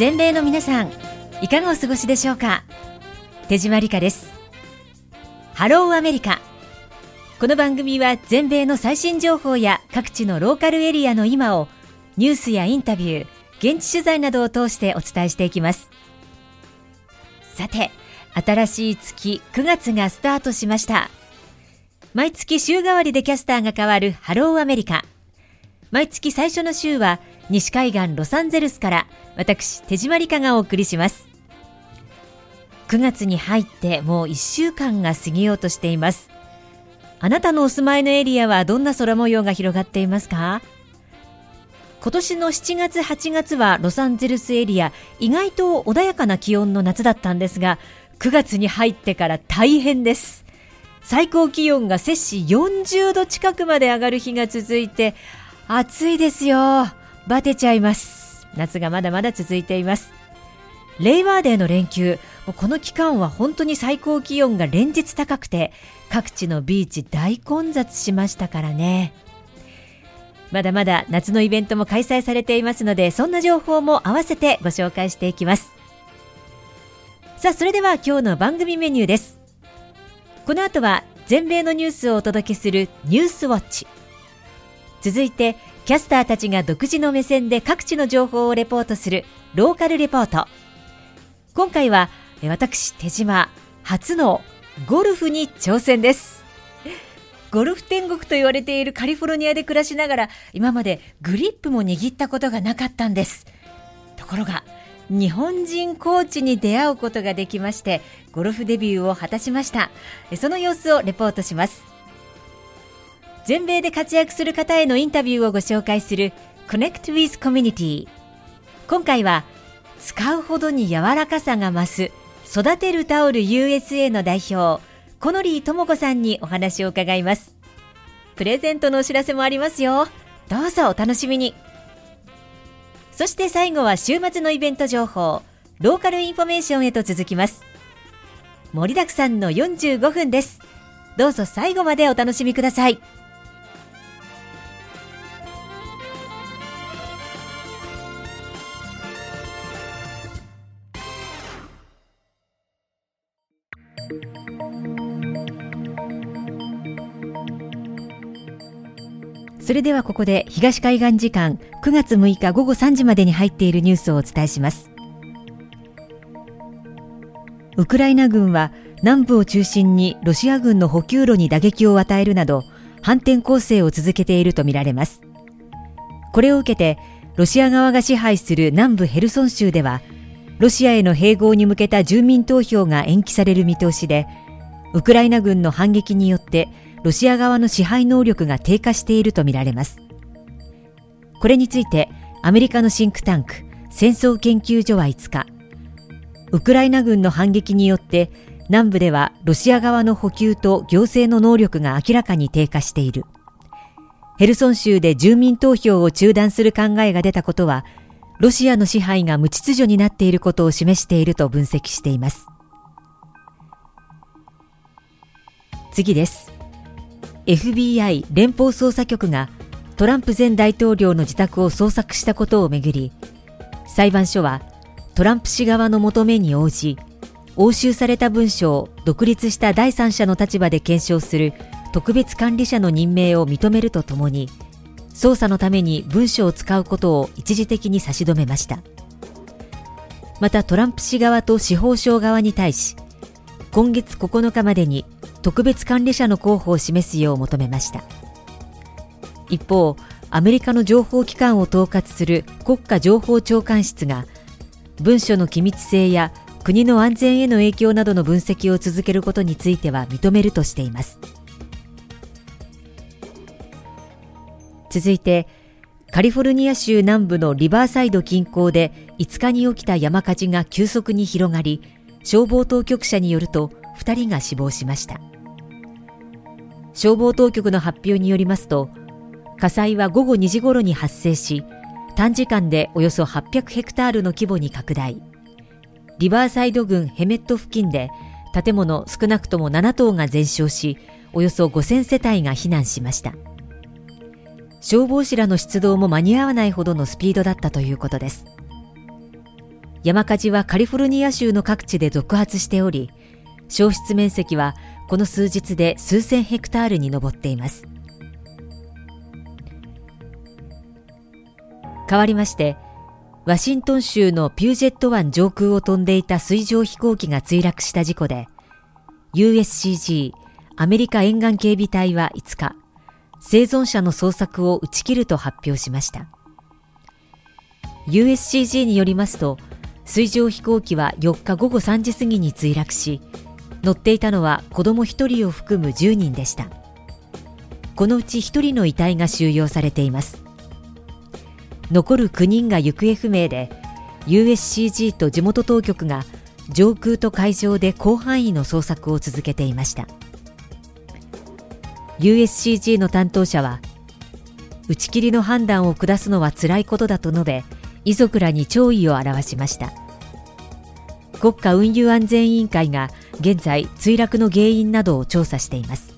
全米の皆さんいかがお過ごしでしょうか？手島理香です。ハローアメリカ。この番組は全米の最新情報や各地のローカルエリアの今をニュースやインタビュー現地取材などを通してお伝えしていきます。さて新しい月9月がスタートしました。毎月週替わりでキャスターが変わるハローアメリカ。毎月最初の週は西海岸ロサンゼルスから。私手締まりかがお送りします。9月に入ってもう1週間が過ぎようとしています。あなたのお住まいのエリアはどんな空模様が広がっていますか？今年の7月8月はロサンゼルスエリア。意外と穏やかな気温の夏だったんですが9月に入ってから大変です。最高気温が摂氏40度近くまで上がる日が続いて暑いですよ。バテちゃいます。夏がまだまだ続いています。レイバーデーの連休この期間は本当に最高気温が連日高くて各地のビーチ大混雑しましたからね。まだまだ夏のイベントも開催されていますのでそんな情報も合わせてご紹介していきます。さあそれでは今日の番組メニューです。この後は全米のニュースをお届けするニュースウォッチ。続いてキャスターたちが独自の目線で各地の情報をレポートするローカルレポート。今回は私手島初のゴルフに挑戦です。ゴルフ天国と言われているカリフォルニアで暮らしながら今までグリップも握ったことがなかったんです。ところが日本人コーチに出会うことができましてゴルフデビューを果たしました。その様子をレポートします。全米で活躍する方へのインタビューをご紹介する Connect with Community 今回は使うほどに柔らかさが増す育てるタオル USA の代表コノリー智子さんにお話を伺います。プレゼントのお知らせもありますよ。どうぞお楽しみに。そして最後は週末のイベント情報。ローカルインフォメーションへと続きます。盛りだくさんの45分です。どうぞ最後までお楽しみください。それではここで東海岸時間9月6日午後3時までに入っているニュースをお伝えします。ウクライナ軍は南部を中心にロシア軍の補給路に打撃を与えるなど反転攻勢を続けているとみられます。これを受けてロシア側が支配する南部ヘルソン州ではロシアへの併合に向けた住民投票が延期される見通しでウクライナ軍の反撃によってロシア側の支配能力が低下しているとみられます。これについてアメリカのシンクタンク戦争研究所は5日ウクライナ軍の反撃によって南部ではロシア側の補給と行政の能力が明らかに低下している。ヘルソン州で住民投票を中断する考えが出たことはロシアの支配が無秩序になっていることを示していると分析しています。次です。FBI 連邦捜査局がトランプ前大統領の自宅を捜索したことをめぐり裁判所はトランプ氏側の求めに応じ押収された文書を独立した第三者の立場で検証する特別管理者の任命を認めるとともに捜査のために文書を使うことを一時的に差し止めました。またトランプ氏側と司法省側に対し今月9日までに特別管理者の候補を示すよう求めました。一方アメリカの情報機関を統括する国家情報長官室が文書の機密性や国の安全への影響などの分析を続けることについては認めるとしています。続いてカリフォルニア州南部のリバーサイド近郊で5日に起きた山火事が急速に広がり消防当局者によると2人が死亡しました。消防当局の発表によりますと火災は午後2時頃に発生し短時間でおよそ800ヘクタールの規模に拡大。リバーサイド郡ヘメット付近で建物少なくとも7棟が全焼しおよそ5000世帯が避難しました。消防士らの出動も間に合わないほどのスピードだったということです。山火事はカリフォルニア州の各地で続発しており焼失面積はこの数日で数千ヘクタールに上っています。変わりましてワシントン州のピュージェット湾上空を飛んでいた水上飛行機が墜落した事故で USCG アメリカ沿岸警備隊は5日生存者の捜索を打ち切ると発表しました。USCG によりますと水上飛行機は4日午後3時過ぎに墜落し乗っていたのは子供1人を含む10人でした。このうち1人の遺体が収容されています。残る9人が行方不明で USCG と地元当局が上空と海上で広範囲の捜索を続けていました。USCG の担当者は打ち切りの判断を下すのは辛いことだと述べ遺族らに弔意を表しました。国家運輸安全委員会が現在墜落の原因などを調査しています。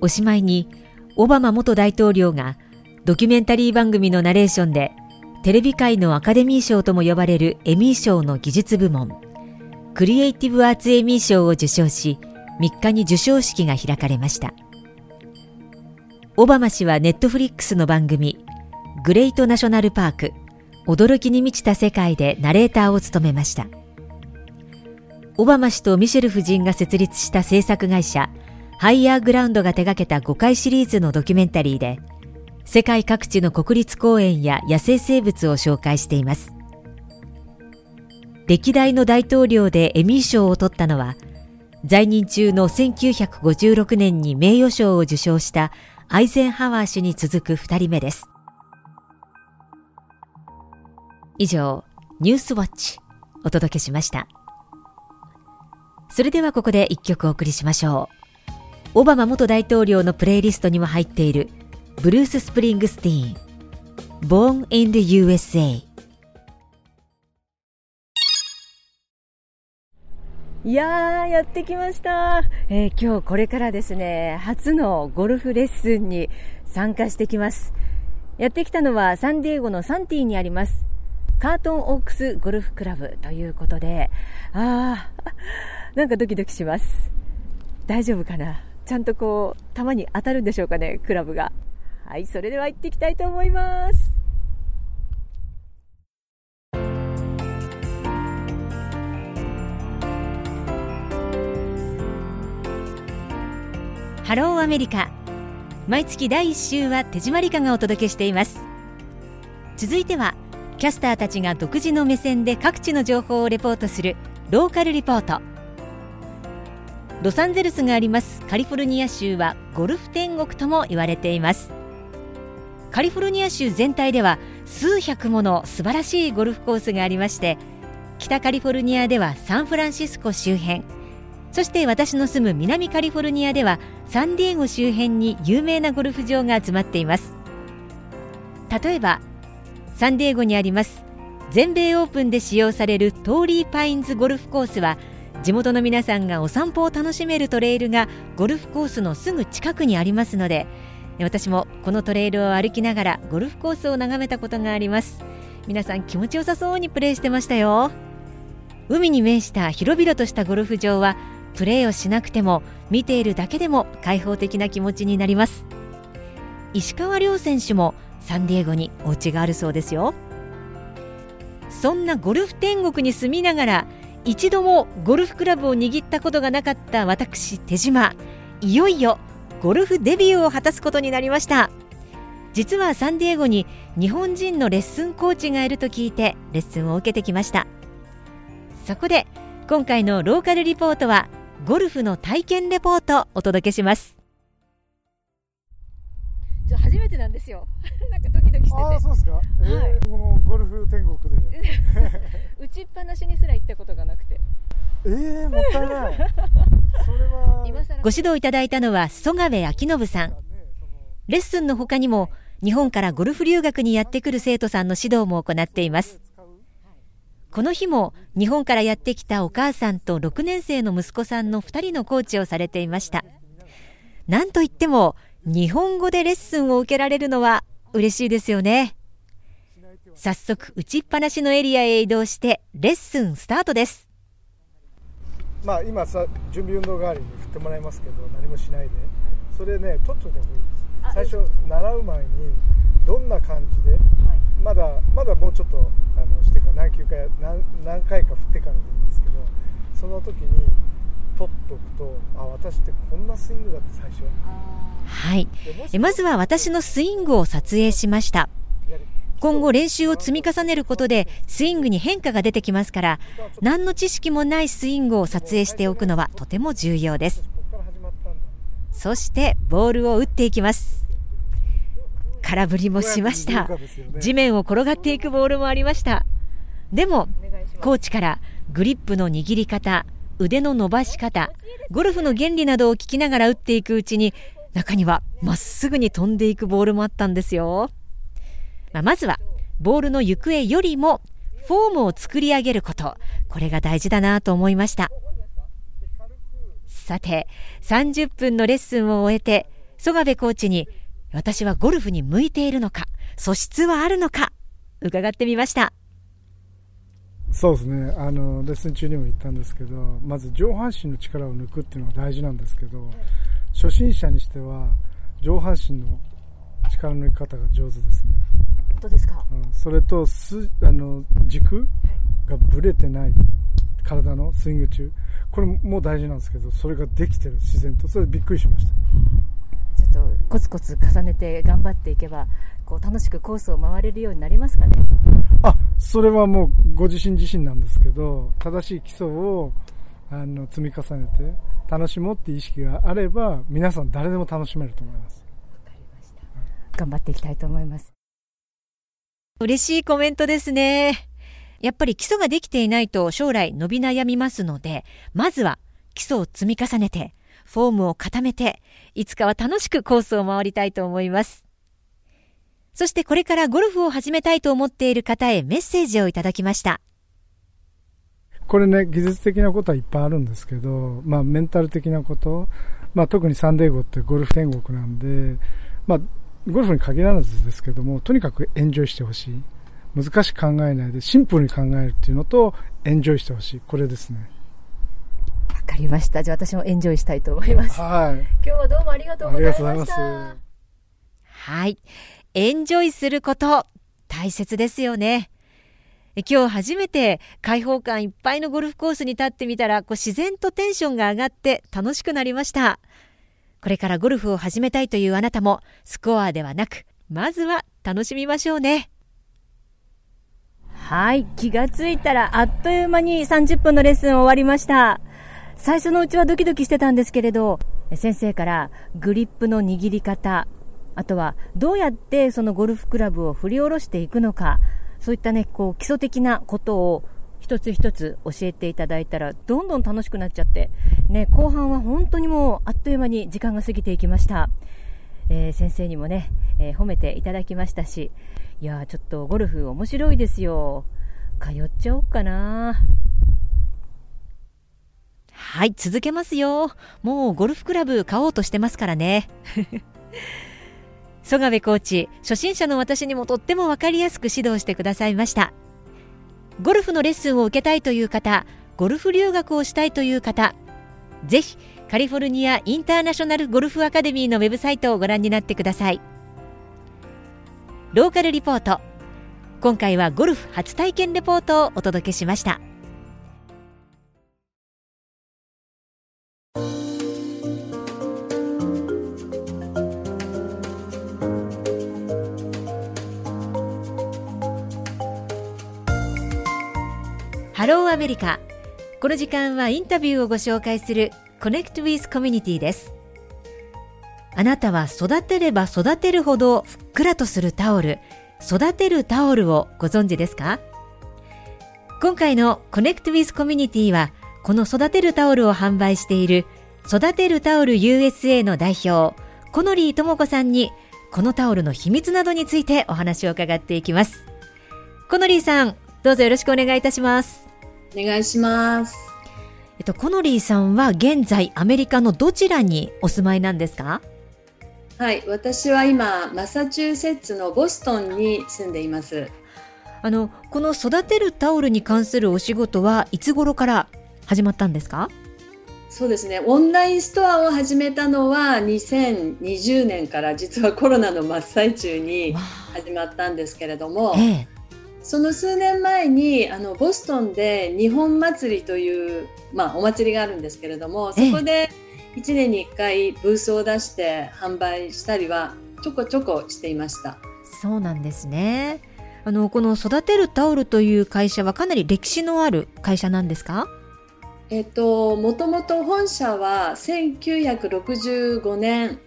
おしまいにオバマ元大統領がドキュメンタリー番組のナレーションでテレビ界のアカデミー賞とも呼ばれるエミー賞の技術部門クリエイティブアーツエミー賞を受賞し3日に授賞式が開かれました。オバマ氏はネットフリックスの番組グレートナショナルパーク驚きに満ちた世界でナレーターを務めました。オバマ氏とミシェル夫人が設立した制作会社ハイヤーグラウンドが手掛けた5回シリーズのドキュメンタリーで世界各地の国立公園や野生生物を紹介しています。歴代の大統領でエミー賞を取ったのは在任中の1956年に名誉賞を受賞したアイゼンハワー氏に続く2人目です。以上ニュースウォッチお届けしましたそれではここで一曲お送りしましょうオバマ元大統領のプレイリストにも入っているブルース・スプリングスティーン Born in the USA いやー、やってきました、えー、今日これからですね、初のゴルフレッスンに参加してきます。やってきたのはサンディエゴのサンティにあります。カートンオークスゴルフクラブということで、あー、なんかドキドキします。大丈夫かな？ちゃんとこう、球に当たるんでしょうかね、クラブが。はい、それでは行っていきたいと思います。ハローアメリカ毎月第1週は手締まりかがお届けしています続いてはキャスターたちが独自の目線で各地の情報をレポートするローカルリポート。ロサンゼルスがあります。カリフォルニア州はゴルフ天国とも言われています。カリフォルニア州全体では数百もの素晴らしいゴルフコースがありまして北カリフォルニアではサンフランシスコ周辺。そして私の住む南カリフォルニアではサンディエゴ周辺に有名なゴルフ場が集まっています。例えばサンディエゴにあります。全米オープンで使用されるトーリーパインズゴルフコースは地元の皆さんがお散歩を楽しめるトレイルがゴルフコースのすぐ近くにありますので私もこのトレイルを歩きながらゴルフコースを眺めたことがあります。皆さん気持ちよさそうにプレーしてましたよ。海に面した広々としたゴルフ場はプレーをしなくても見ているだけでも開放的な気持ちになります。石川遼選手もサンディエゴにお家があるそうですよ。そんなゴルフ天国に住みながら一度もゴルフクラブを握ったことがなかった私手島。いよいよゴルフデビューを果たすことになりました。実はサンディエゴに日本人のレッスンコーチがいると聞いてレッスンを受けてきました。そこで今回のローカルリポートはゴルフの体験レポートお届けします。初めてなんですよ。なんかドキドキしてて。あそうですか、はい、えー、このゴルフ天国で。打ちっぱなしにすら行ったことがなくて。えー、もったいない。それはご指導いただいたのは曽我部明信さん。レッスンの他にも日本からゴルフ留学にやってくる生徒さんの指導も行っています。この日も日本からやってきたお母さんと6年生の息子さんの2人のコーチをされていました。なんといっても日本語でレッスンを受けられるのは嬉しいですよね。早速打ちっぱなしのエリアへ移動してレッスンスタートです。まあ今さ準備運動代わりに振ってもらいますけど何もしないで。それね取っといた方がいいです。最初習う前にどんな感じで、まだまだもうちょっとあのしてから何球か何何回か振ってからでいいんですけどその時に取っとくとあ私ってこんなスイングだって最初。はい。えまずは私のスイングを撮影しました。今後練習を積み重ねることでスイングに変化が出てきますから何の知識もないスイングを撮影しておくのはとても重要です。そしてボールを打っていきます。空振りもしました。地面を転がっていくボールもありました。でもコーチからグリップの握り方腕の伸ばし方ゴルフの原理などを聞きながら打っていくうちに中にはまっすぐに飛んでいくボールもあったんですよ、まあ、まずはボールの行方よりもフォームを作り上げること。これが大事だなと思いました。さて30分のレッスンを終えて曽我部コーチに私はゴルフに向いているのか素質はあるのか伺ってみました。そうですね。あのレッスン中にも言ったんですけどまず上半身の力を抜くっていうのが大事なんですけど初心者にしては上半身の力の抜き方が上手ですね。本当ですか、うん、それとすあの軸がぶれてない体のスイング中。これも大事なんですけどそれができてる自然と。それびっくりしました。ちょっとコツコツ重ねて頑張っていけばこう楽しくコースを回れるようになりますかね？あそれはもうご自身自身なんですけど正しい基礎をあの積み重ねて楽しもうっていう意識があれば皆さん誰でも楽しめると思います。わかりました。頑張っていきたいと思います。嬉しいコメントですね。やっぱり基礎ができていないと将来伸び悩みますのでまずは基礎を積み重ねてフォームを固めていつかは楽しくコースを回りたいと思いますそしてこれからゴルフを始めたいと思っている方へメッセージをいただきました。これね、技術的なことはいっぱいあるんですけど、まあメンタル的なこと、まあ特にサンデーゴってゴルフ天国なんで、まあゴルフに限らずですけども、とにかくエンジョイしてほしい。難しく考えないでシンプルに考えるっていうのと、エンジョイしてほしい。これですね。わかりました。じゃあ私もエンジョイしたいと思います。はい。今日はどうもありがとうございました。ありがとうございます。はい。エンジョイすること大切ですよね。今日初めて開放感いっぱいのゴルフコースに立ってみたらこう自然とテンションが上がって楽しくなりました。これからゴルフを始めたいというあなたもスコアではなくまずは楽しみましょうね。はい気がついたらあっという間に30分のレッスン終わりました。最初のうちはドキドキしてたんですけれど先生からグリップの握り方あとはどうやってそのゴルフクラブを振り下ろしていくのか、そういったね、こう基礎的なことを一つ一つ教えていただいたら、どんどん楽しくなっちゃって、ね、後半は本当にもうあっという間に時間が過ぎていきました。えー、先生にもね、えー、褒めていただきましたし、いやちょっとゴルフ面白いですよ。通っちゃおうかな。はい、続けますよ。もうゴルフクラブ買おうとしてますからね。曽我部コーチ初心者の私にもとっても分かりやすく指導してくださいました。ゴルフのレッスンを受けたいという方ゴルフ留学をしたいという方ぜひカリフォルニアインターナショナルゴルフアカデミーのウェブサイトをご覧になってください。ローカルリポート。今回はゴルフ初体験レポートをお届けしました。ハローアメリカこの時間はインタビューをご紹介する Connect with Community です。あなたは育てれば育てるほどふっくらとするタオル育てるタオルをご存知ですか？今回の Connect with Community はこの育てるタオルを販売している育てるタオル USA の代表コノリー智子さんにこのタオルの秘密などについてお話を伺っていきます。コノリーさんどうぞよろしくお願いいたします。お願いします。えっと、コノリーさんは現在アメリカのどちらにお住まいなんですか？はい、私は今マサチューセッツのボストンに住んでいます。あのこの育てるタオルに関するお仕事はいつ頃から始まったんですか？そうですね。オンラインストアを始めたのは2020年から実はコロナの真っ最中に始まったんですけれども、ええ、その数年前にあのボストンで日本祭りという、まあ、お祭りがあるんですけれどもそこで1年に1回ブースを出して販売したりはちょこちょこしていました。そうなんですね。あのこの育てるタオルという会社はかなり歴史のある会社なんですか？えっと、もともと本社は1965年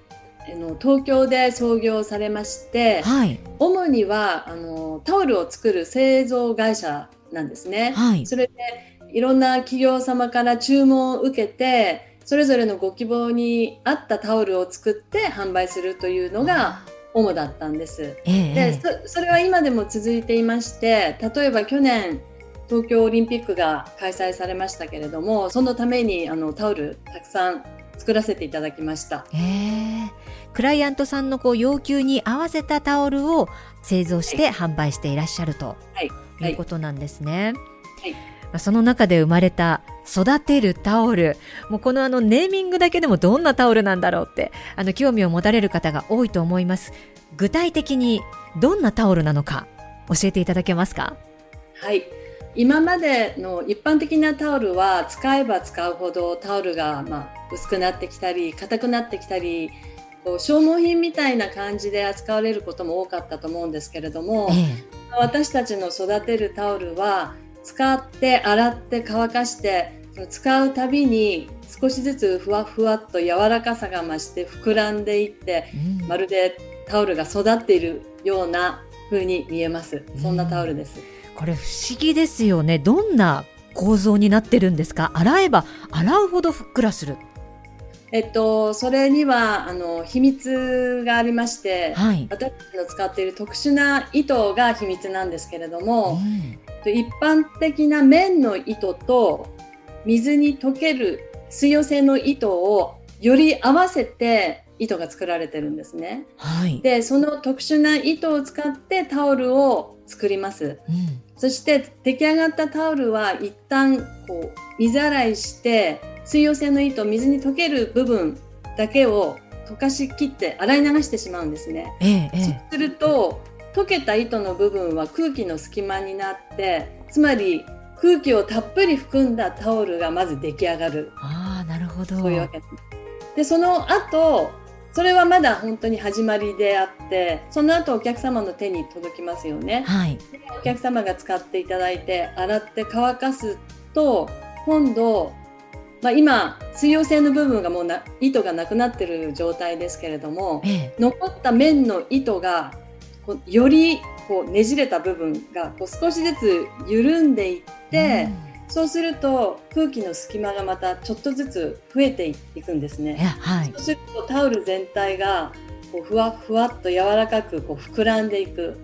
の東京で創業されまして、はい、主にはあのタオルを作る製造会社なんですね。はい、それでいろんな企業様から注文を受けてそれぞれのご希望に合ったタオルを作って販売するというのが主だったんです。えー、でそれは今でも続いていまして例えば去年東京オリンピックが開催されましたけれどもそのためにあのタオルたくさん作らせていただきました。えー、クライアントさんのこう要求に合わせたタオルを製造して販売していらっしゃると、い、うことなんですね。はい、はい、その中で生まれた育てるタオル。もうこのあのネーミングだけでもどんなタオルなんだろうって、あの興味を持たれる方が多いと思います。具体的にどんなタオルなのか教えていただけますか？はい。今までの一般的なタオルは使えば使うほどタオルがまあ薄くなってきたり硬くなってきたりこう消耗品みたいな感じで扱われることも多かったと思うんですけれども、ええ、私たちの育てるタオルは使って洗って乾かして使うたびに少しずつふわふわっと柔らかさが増して膨らんでいって、うん、まるでタオルが育っているような風に見えます。そんなタオルです、うん、これ不思議ですよね。どんな構造になってるんですか？洗えば洗うほどふっくらするえっと、それにはあの秘密がありまして、はい、私たちの使っている特殊な糸が秘密なんですけれども、うん、一般的な綿の糸と水に溶ける水溶性の糸をより合わせて糸が作られてるんですね。はい、でその特殊な糸を使ってタオルを作ります。うん、そして出来上がったタオルは一旦こう水洗いして水溶性の糸水に溶ける部分だけを溶かしきって洗い流してしまうんですね。ええ、そうすると溶けた糸の部分は空気の隙間になってつまり空気をたっぷり含んだタオルがまず出来上がる。ああ、なるほど。そういうわけでその後それはまだ本当に始まりであってその後お客様の手に届きますよね。はい、お客様が使っていただいて洗って乾かすと今度まあ、今水溶性の部分がもうな糸がなくなってる状態ですけれども、ええ、残った面の糸がこうよりこうねじれた部分がこう少しずつ緩んでいって、うん、そうすると空気の隙間がまたちょっとずつ増えていくんですね。はい、そうするとタオル全体がこうふわふわっと柔らかくこう膨らんでいく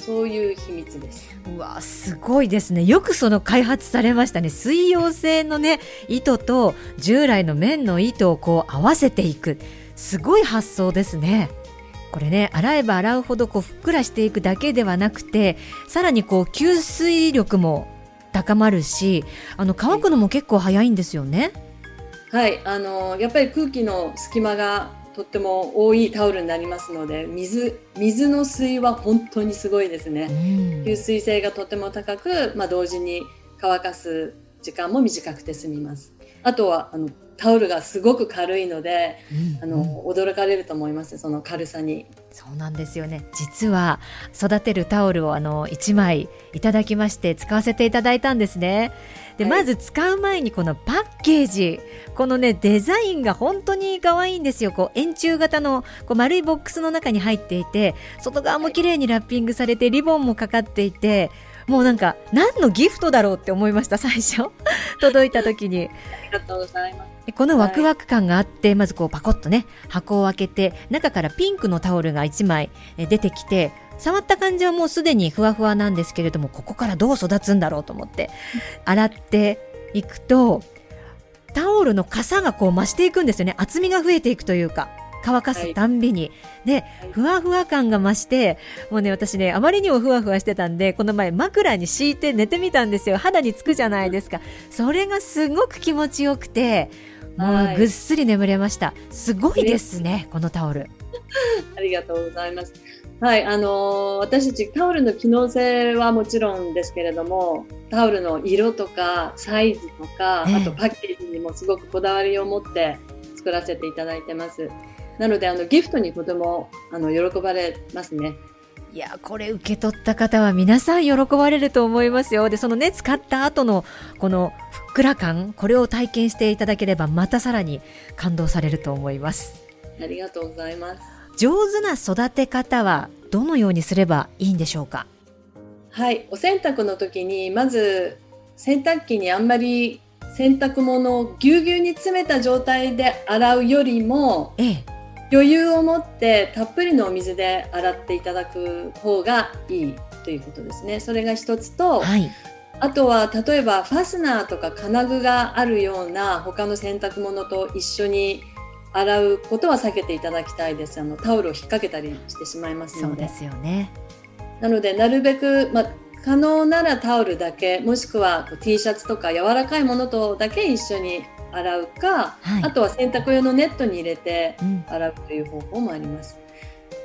そういう秘密です。うわすごいですね。よくその開発されましたね。水溶性のね糸と従来の綿の糸をこう合わせていく。すごい発想ですね。これね洗えば洗うほどこうふっくらしていくだけではなくてさらにこう吸水力も高まるしあの乾くのも結構早いんですよね。はい、あのやっぱり空気の隙間がとっても多いタオルになりますので水水の水は本当にすごいですね、吸水性がとても高く、まあ、同時に乾かす時間も短くて済みます。あとはあのタオルがすごく軽いので、うん、あの驚かれると思いますその軽さに。そうなんですよね。実は育てるタオルをあの1枚いただきまして使わせていただいたんですねで、はい、まず使う前にこのパッケージ。このねデザインが本当に可愛いんですよ。こう円柱型のこう丸いボックスの中に入っていて外側も綺麗にラッピングされてリボンもかかっていてもうなんか何のギフトだろうって思いました最初。届いた時に。ありがとうございます。このワクワク感があって、はい、まずこうパコッとね箱を開けて中からピンクのタオルが1枚出てきて触った感じはもうすでにふわふわなんですけれどもここからどう育つんだろうと思って洗っていくとタオルの傘がこう増していくんですよね。厚みが増えていくというか乾かすたんびに、はい、でふわふわ感が増してもうね私ねあまりにもふわふわしてたんでこの前枕に敷いて寝てみたんですよ。肌につくじゃないですか。それがすごく気持ちよくてもうぐっすり眠れました、すごいですねこのタオル。ありがとうございますはい、あのー、私たちタオルの機能性はもちろんですけれども、タオルの色とかサイズとか、えー、あとパッケージにもすごくこだわりを持って作らせていただいてます。なので、あの、ギフトにとても、あの、喜ばれますね。いやこれ受け取った方は皆さん喜ばれると思いますよでそのね使った後のこのふっくら感これを体験していただければまたさらに感動されると思いますありがとうございます上手な育て方はどのようにすればいいんでしょうか？はい。お洗濯の時にまず洗濯機にあんまり洗濯物をぎゅうぎゅうに詰めた状態で洗うよりも、ええ、余裕を持ってたっぷりのお水で洗っていただく方がいいということですね。それが一つと、はい、あとは例えばファスナーとか金具があるような他の洗濯物と一緒に洗うことは避けていただきたいです。あのタオルを引っ掛けたりしてしまいますので。そうですよね。なのでなるべくま可能ならタオルだけもしくは T シャツとか柔らかいものとだけ一緒に洗うか、はい、あとは洗濯用のネットに入れて洗うという方法もあります。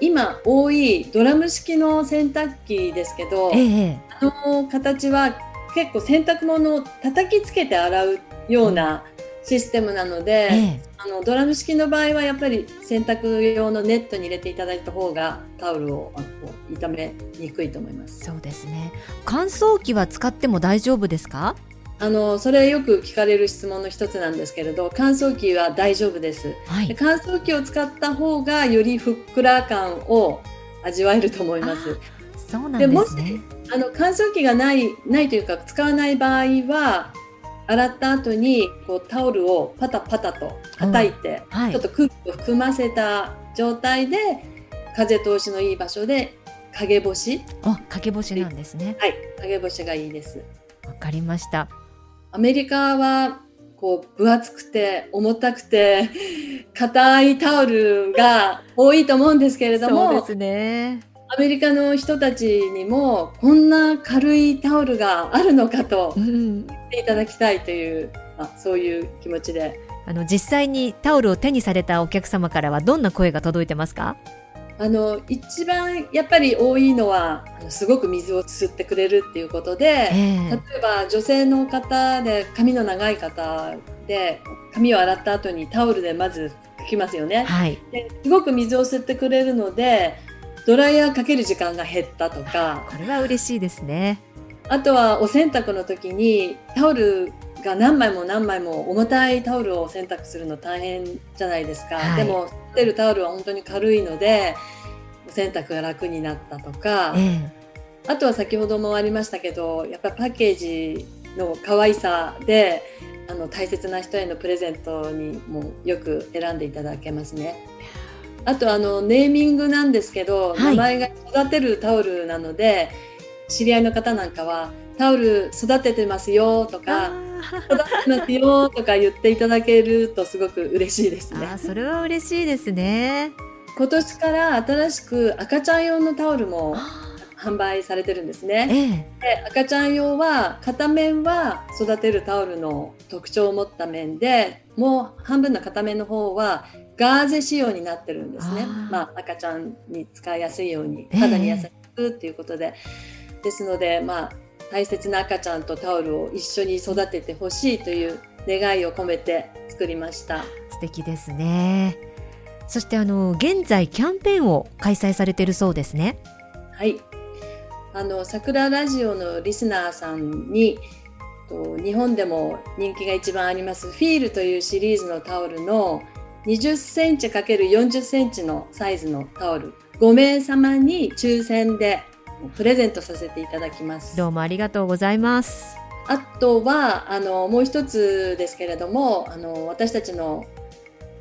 うん、今多いドラム式の洗濯機ですけど、ええ、あの形は結構洗濯物を叩きつけて洗うようなシステムなので、ええ、あのドラム式の場合はやっぱり洗濯用のネットに入れていただいた方がタオルをこう傷めにくいと思います。そうですね。乾燥機は使っても大丈夫ですか？あのそれよく聞かれる質問の一つなんですけれど乾燥機は大丈夫です、はい、で乾燥機を使った方がよりふっくら感を味わえると思います。そうなんですね。あの乾燥機がないないというか使わない場合は洗った後にこうタオルをパタパタと叩いて、うん。はい、ちょっと空気を含ませた状態で風通しのいい場所で陰干し。あ陰干しなんですね。はい。陰干しがいいです。わかりました。アメリカはこう分厚くて重たくて 硬いタオルが多いと思うんですけれどもそうですね。アメリカの人たちにもこんな軽いタオルがあるのかと。言っていただきたいという、うん、そういう気持ちで。あの実際にタオルを手にされたお客様からはどんな声が届いてますか？あの一番やっぱり多いのはすごく水を吸ってくれるっていうことで、えー、例えば女性の方で髪の長い方で髪を洗った後にタオルでまず拭きますよね、はい、ですごく水を吸ってくれるのでドライヤーかける時間が減ったとか。これは嬉しいですねあとはお洗濯の時にタオルが何枚も何枚も重たいタオルを洗濯するの大変じゃないですか、はい、でも吸ってるタオルは本当に軽いのでお洗濯が楽になったとか、ええ、あとは先ほどもありましたけどやっぱりパッケージの可愛さであの大切な人へのプレゼントにもよく選んでいただけますね。あとあのネーミングなんですけど、はい、名前が育てるタオルなので知り合いの方なんかはタオル育ててますよとか育ててますよとか言っていただけるとすごく嬉しいですね。それは嬉しいですね。今年から新しく赤ちゃん用のタオルも販売されてるんですね。ええ、で赤ちゃん用は片面は育てるタオルの特徴を持った面でもう半分の片面の方はガーゼ仕様になってるんですね。まあ、赤ちゃんに使いやすいように、肌に優しくっていうことで。えー、ですので、まあ、大切な赤ちゃんとタオルを一緒に育ててほしいという願いを込めて作りました。素敵ですね。そしてあの現在キャンペーンを開催されているそうですね。はい。あの桜ラジオのリスナーさんにと日本でも人気が一番ありますフィールというシリーズのタオルの20センチ ×40 センチのサイズのタオル5名様に抽選でプレゼントさせていただきますどうもありがとうございますあとはあのもう一つですけれどもあの私たちの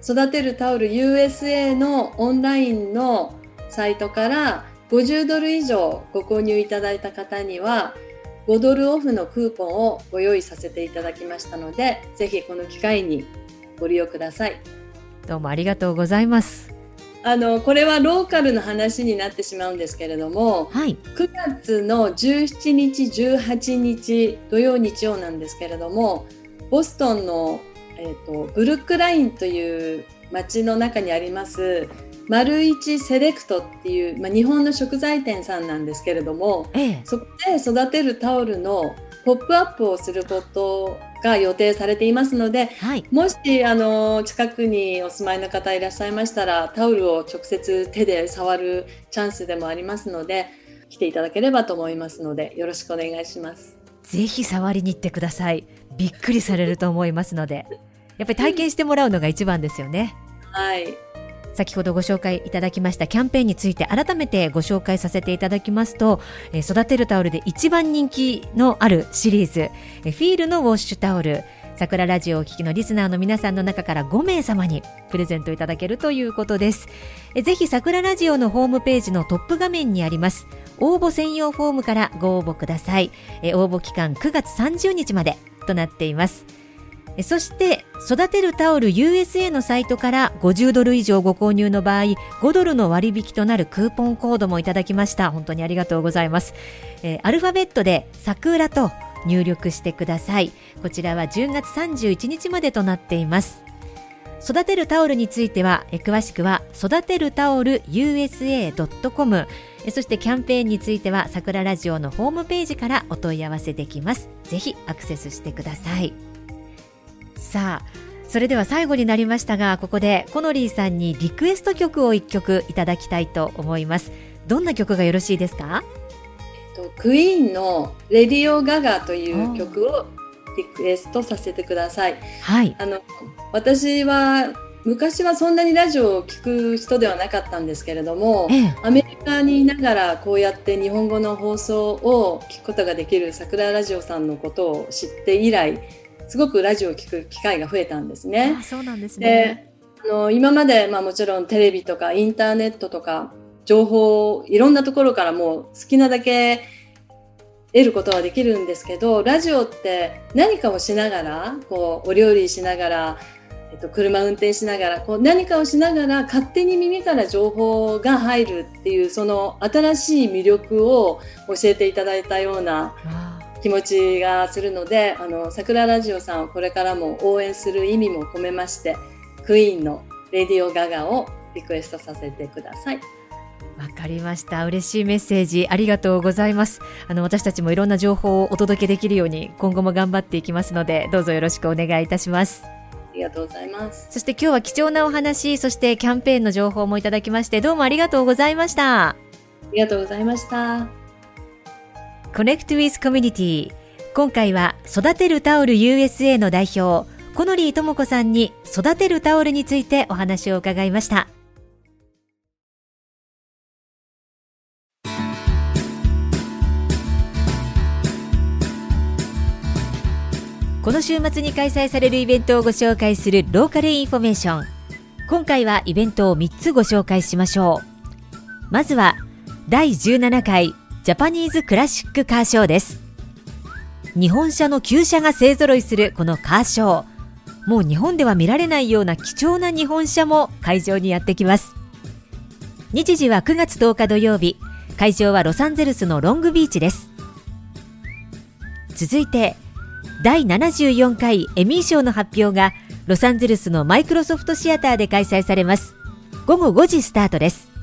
育てるタオル USA のオンラインのサイトから50ドル以上ご購入いただいた方には5ドルオフのクーポンをご用意させていただきましたのでぜひこの機会にご利用ください。どうもありがとうございます。あのこれはローカルの話になってしまうんですけれども、はい、9月の17日18日土曜日曜なんですけれどもボストンの、えーと、ブルックラインという町の中にあります丸一セレクトっていう、まあ、日本の食材店さんなんですけれども、ええ、そこで育てるタオルのポップアップをすることが予定されていますので、はい、もしあの近くにお住まいの方いらっしゃいましたらタオルを直接手で触るチャンスでもありますので来ていただければと思いますのでよろしくお願いします。ぜひ触りに行ってください。びっくりされると思いますので、やっぱり体験してもらうのが一番ですよね。はい。先ほどご紹介いただきましたキャンペーンについて改めてご紹介させていただきますと、えー、育てるタオルで一番人気のあるシリーズ、えー、フィールのウォッシュタオル桜ラジオをお聞きのリスナーの皆さんの中から5名様にプレゼントいただけるということです。えぜひ桜ラジオのホームページのトップ画面にあります応募専用フォームからご応募ください。え応募期間9月30日までとなっています。そして育てるタオル USA のサイトから50ドル以上ご購入の場合5ドルの割引となるクーポンコードもいただきました。本当にありがとうございます、えー、アルファベットで桜と入力してください。こちらは10月31日までとなっています。育てるタオルについてはえ詳しくは育てるタオル USA.com そしてキャンペーンについては桜ラジオのホームページからお問い合わせできます。ぜひアクセスしてください。さあそれでは最後になりましたがここでコノリーさんにリクエスト曲を1曲いただきたいと思います。どんな曲がよろしいですか？クイーンの「レディオ・ガガ」という曲をリクエストさせてください。はい、あの私は昔はそんなにラジオを聴く人ではなかったんですけれども、ええ、アメリカにいながらこうやって日本語の放送を聞くことができる桜ラジオさんのことを知って以来すごくラジオを聴く機会が増えたんですね。あそうなんですねあの今まで、まあ、もちろんテレビとかインターネットとか情報いろんなところからもう好きなだけ得ることはできるんですけどラジオって何かをしながらこうお料理しながら、えっと、車運転しながらこう何かをしながら勝手に耳から情報が入るっていうその新しい魅力を教えていただいたような気持ちがするのであの桜ラジオさんをこれからも応援する意味も込めましてクイーンの「レディオガガ」をリクエストさせてください。わかりました。嬉しいメッセージありがとうございます。あの私たちもいろんな情報をお届けできるように今後も頑張っていきますので、どうぞよろしくお願いいたします。ありがとうございます。そして今日は貴重なお話、そしてキャンペーンの情報もいただきまして、どうもありがとうございました。ありがとうございました。Connect with Community。今回は育てるタオル USA の代表、コノリー智子さんに育てるタオルについてお話を伺いました。この週末に開催されるイベントをご紹介するローカルインフォメーション今回はイベントを3つご紹介しましょうまずは第17回ジャパニーズクラシックカーショーです。日本車の旧車が勢ぞろいするこのカーショー。もう日本では見られないような貴重な日本車も会場にやってきます。日時は9月10日土曜日。会場はロサンゼルスのロングビーチです。続いて第74回エミー賞の発表がロサンゼルスのマイクロソフトシアターで開催されます。午後5時スタートです。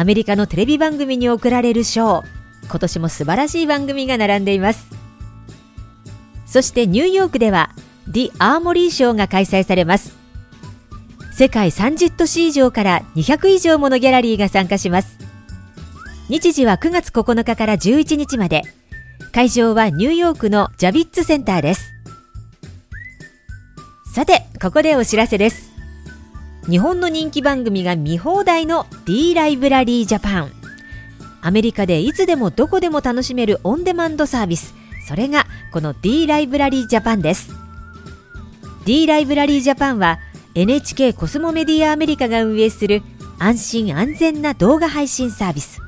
アメリカのテレビ番組に贈られる賞今年も素晴らしい番組が並んでいます。そしてニューヨークではディ・アーモリー賞が開催されます。世界30都市以上から200以上ものギャラリーが参加します。日時は9月9日から11日まで。会場はニューヨークのジャビッツセンターです。さてここでお知らせです。日本の人気番組が見放題の D ライブラリージャパンアメリカでいつでもどこでも楽しめるオンデマンドサービスそれがこの D ライブラリージャパンです。D ライブラリージャパンは NHK コスモメディアアメリカが運営する安心安全な動画配信サービス。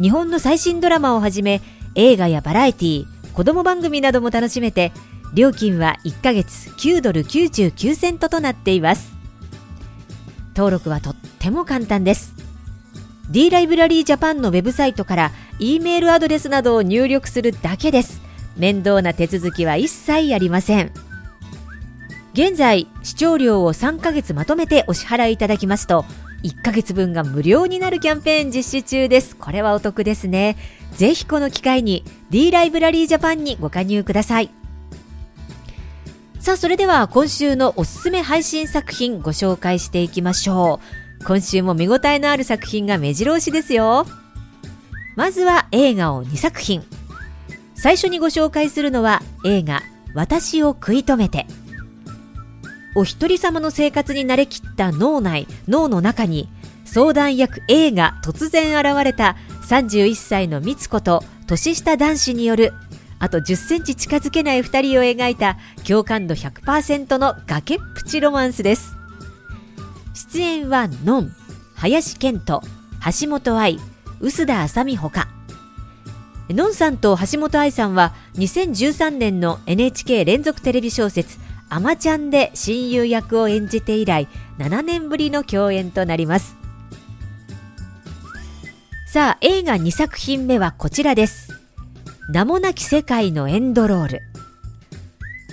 日本の最新ドラマをはじめ映画やバラエティ子供番組なども楽しめて料金は1ヶ月9ドル99セントとなっています。登録はとっても簡単です。D ライブラリージャパンのウェブサイトから E メールアドレスなどを入力するだけです。面倒な手続きは一切ありません。現在視聴料を3ヶ月まとめてお支払いいただきますと1ヶ月分が無料になるキャンペーン実施中です。これはお得ですね。ぜひこの機会に D ライブラリージャパンにご加入ください。さあそれでは今週のおすすめ配信作品ご紹介していきましょう。今週も見応えのある作品が目白押しですよ。まずは映画を2作品。最初にご紹介するのは映画私を食い止めて。お一人様の生活に慣れきった脳内脳の中に相談役 A が突然現れた31歳の美津子と年下男子によるあと10センチ近づけない2人を描いた共感度100%の崖っぷちロマンスです。出演はのん林遣都橋本愛臼田あさみほか。のんさんと橋本愛さんは2013年の NHK 連続テレビ小説「あまちゃん」で親友役を演じて以来7年ぶりの共演となります。さあ映画2作品目はこちらです。名もなき世界のエンドロール。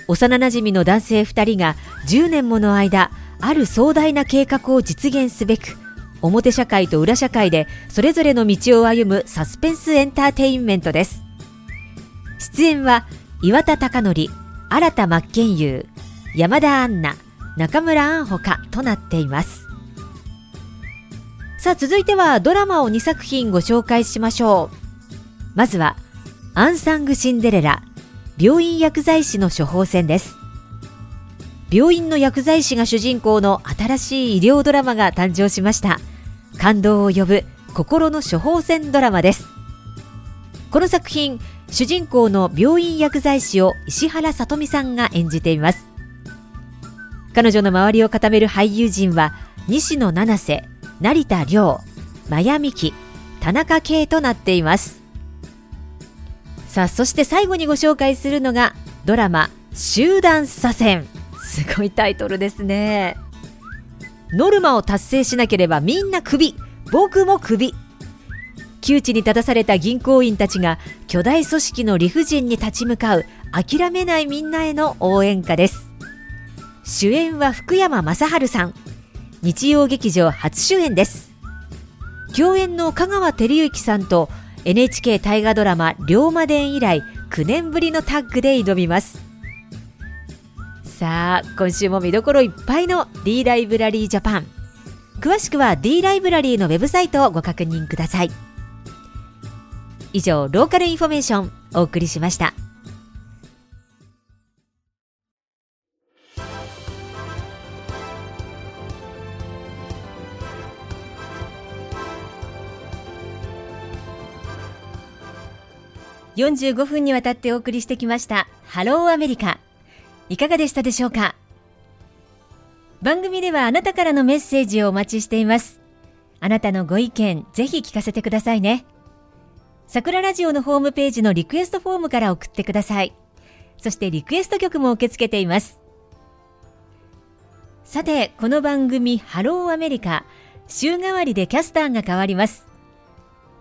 幼なじみの男性2人が10年もの間ある壮大な計画を実現すべく表社会と裏社会でそれぞれの道を歩むサスペンスエンターテインメントです。出演は岩田貴則新田真剣佑山田杏奈中村杏ほかとなっています。さあ続いてはドラマを2作品ご紹介しましょう。まずはアンサング・シンデレラ病院薬剤師の処方箋です。病院の薬剤師が主人公の新しい医療ドラマが誕生しました。感動を呼ぶ心の処方箋ドラマです。この作品主人公の病院薬剤師を石原さとみさんが演じています。彼女の周りを固める俳優陣は西野七瀬成田凌真矢美樹田中圭となっています。さあそして最後にご紹介するのがドラマ「集団左遷」すごいタイトルですね。ノルマを達成しなければみんなクビ。僕もクビ。窮地に立たされた銀行員たちが巨大組織の理不尽に立ち向かう諦めないみんなへの応援歌です。主演は福山雅治さん。日曜劇場初主演です。共演の香川照之さんと NHK 大河ドラマ「龍馬伝」以来9年ぶりのタッグで挑みます。さあ今週も見どころいっぱいの D ライブラリージャパン詳しくは D ライブラリーのウェブサイトをご確認ください。以上ローカルインフォメーションお送りしました。45分にわたってお送りしてきましたハローアメリカ。いかがでしたでしょうか？番組ではあなたからのメッセージをお待ちしています。あなたのご意見ぜひ聞かせてくださいね。桜ラジオのホームページのリクエストフォームから送ってください。そしてリクエスト曲も受け付けています。さてこの番組ハローアメリカ。週替わりでキャスターが変わります。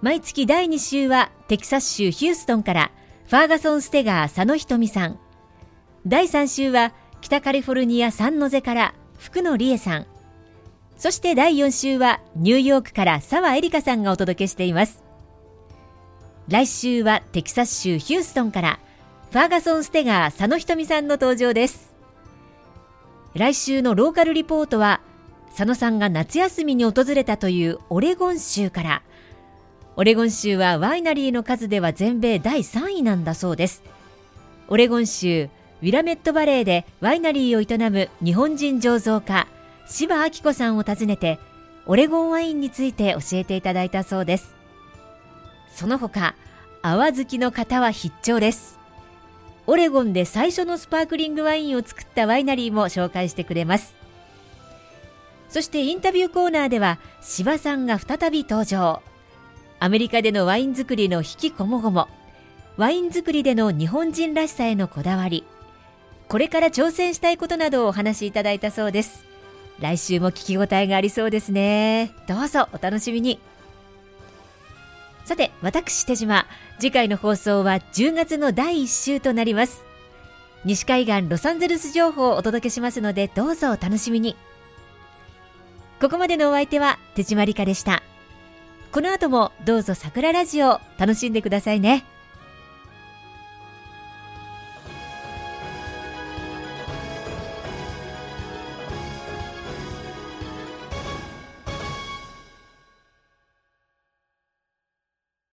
毎月第2週はテキサス州ヒューストンからファーガソン・ステガー佐野ひとみさん。第3週は北カリフォルニア・サンノゼから福野理恵さん。そして第4週はニューヨークから澤エリカさんがお届けしています。来週はテキサス州ヒューストンからファーガソン・ステガー佐野ひとみさんの登場です。来週のローカルリポートは佐野さんが夏休みに訪れたというオレゴン州から「オレゴン州はワイナリーの数では全米第3位なんだそうです。オレゴン州ウィラメットバレーでワイナリーを営む日本人醸造家柴明子さんを訪ねてオレゴンワインについて教えていただいたそうです。その他泡好きの方は必聴です。オレゴンで最初のスパークリングワインを作ったワイナリーも紹介してくれます。そしてインタビューコーナーでは柴さんが再び登場。アメリカでのワイン作りの引きこもごもワイン作りでの日本人らしさへのこだわりこれから挑戦したいことなどをお話しいただいたそうです来週も聞き応えがありそうですね。どうぞお楽しみに。さて、私手島、次回の放送は10月の第1週となります。西海岸ロサンゼルス情報をお届けしますので、どうぞお楽しみに。ここまでのお相手は手島理香でした。この後もどうぞ桜ラジオ楽しんでくださいね。